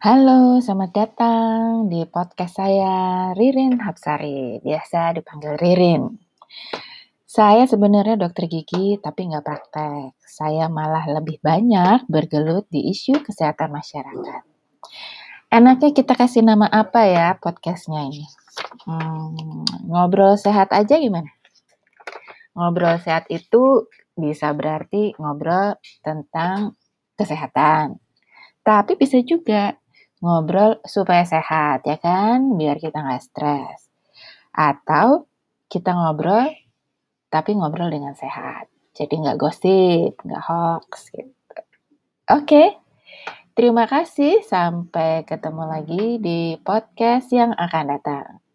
Halo, selamat datang di podcast saya Ririn Hapsari, biasa dipanggil Ririn. Saya sebenarnya dokter gigi tapi nggak praktek. Saya malah lebih banyak bergelut di isu kesehatan masyarakat. Enaknya kita kasih nama apa ya podcastnya ini? Hmm, ngobrol sehat aja gimana? Ngobrol sehat itu bisa berarti ngobrol tentang kesehatan. Tapi bisa juga ngobrol supaya sehat ya kan, biar kita nggak stres. Atau kita ngobrol tapi ngobrol dengan sehat. Jadi nggak gosip, nggak hoax gitu. Oke, terima kasih. Sampai ketemu lagi di podcast yang akan datang.